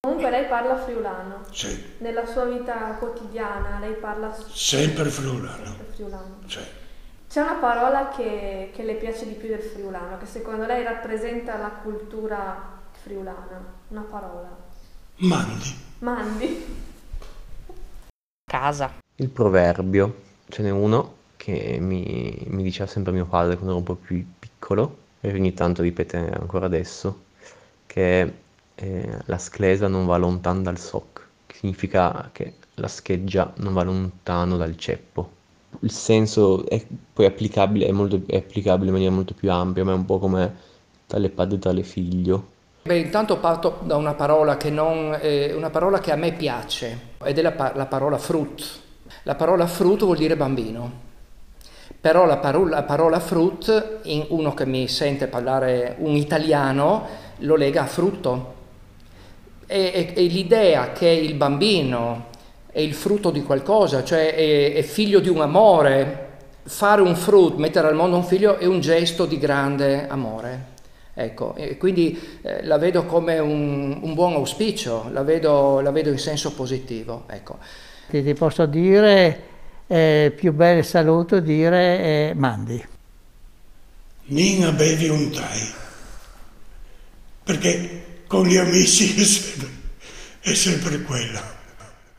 Comunque lei parla friulano. Sì. Nella sua vita quotidiana lei parla sempre friulano. Sempre friulano. Sì. C'è una parola che, che, le piace di più del friulano, che secondo lei rappresenta la cultura friulana. Una parola. Mandi. Mandi. Casa. Il proverbio. Ce n'è uno che mi, mi diceva sempre mio padre quando ero un po' più piccolo e ogni tanto ripete ancora adesso, che eh, la sclesa non va lontano dal soc, che significa che la scheggia non va lontano dal ceppo. Il senso è poi applicabile, è, molto, è applicabile in maniera molto più ampia, ma è un po' come dalle padre dalle figlio. Beh, intanto parto da una parola che, non, eh, una parola che a me piace, ed è la, la parola fruit. La parola fruit vuol dire bambino. Però la parola, la parola fruit, in uno che mi sente parlare un italiano, lo lega a frutto. E, e, e l'idea che il bambino è il frutto di qualcosa, cioè è, è figlio di un amore, fare un frutto, mettere al mondo un figlio è un gesto di grande amore. Ecco, e quindi eh, la vedo come un, un buon auspicio, la vedo, la vedo, in senso positivo. Ecco. Ti, ti posso dire, eh, più bel saluto dire eh, mandi. Nina bevi un tai, perché con gli amici è sempre, è sempre quello.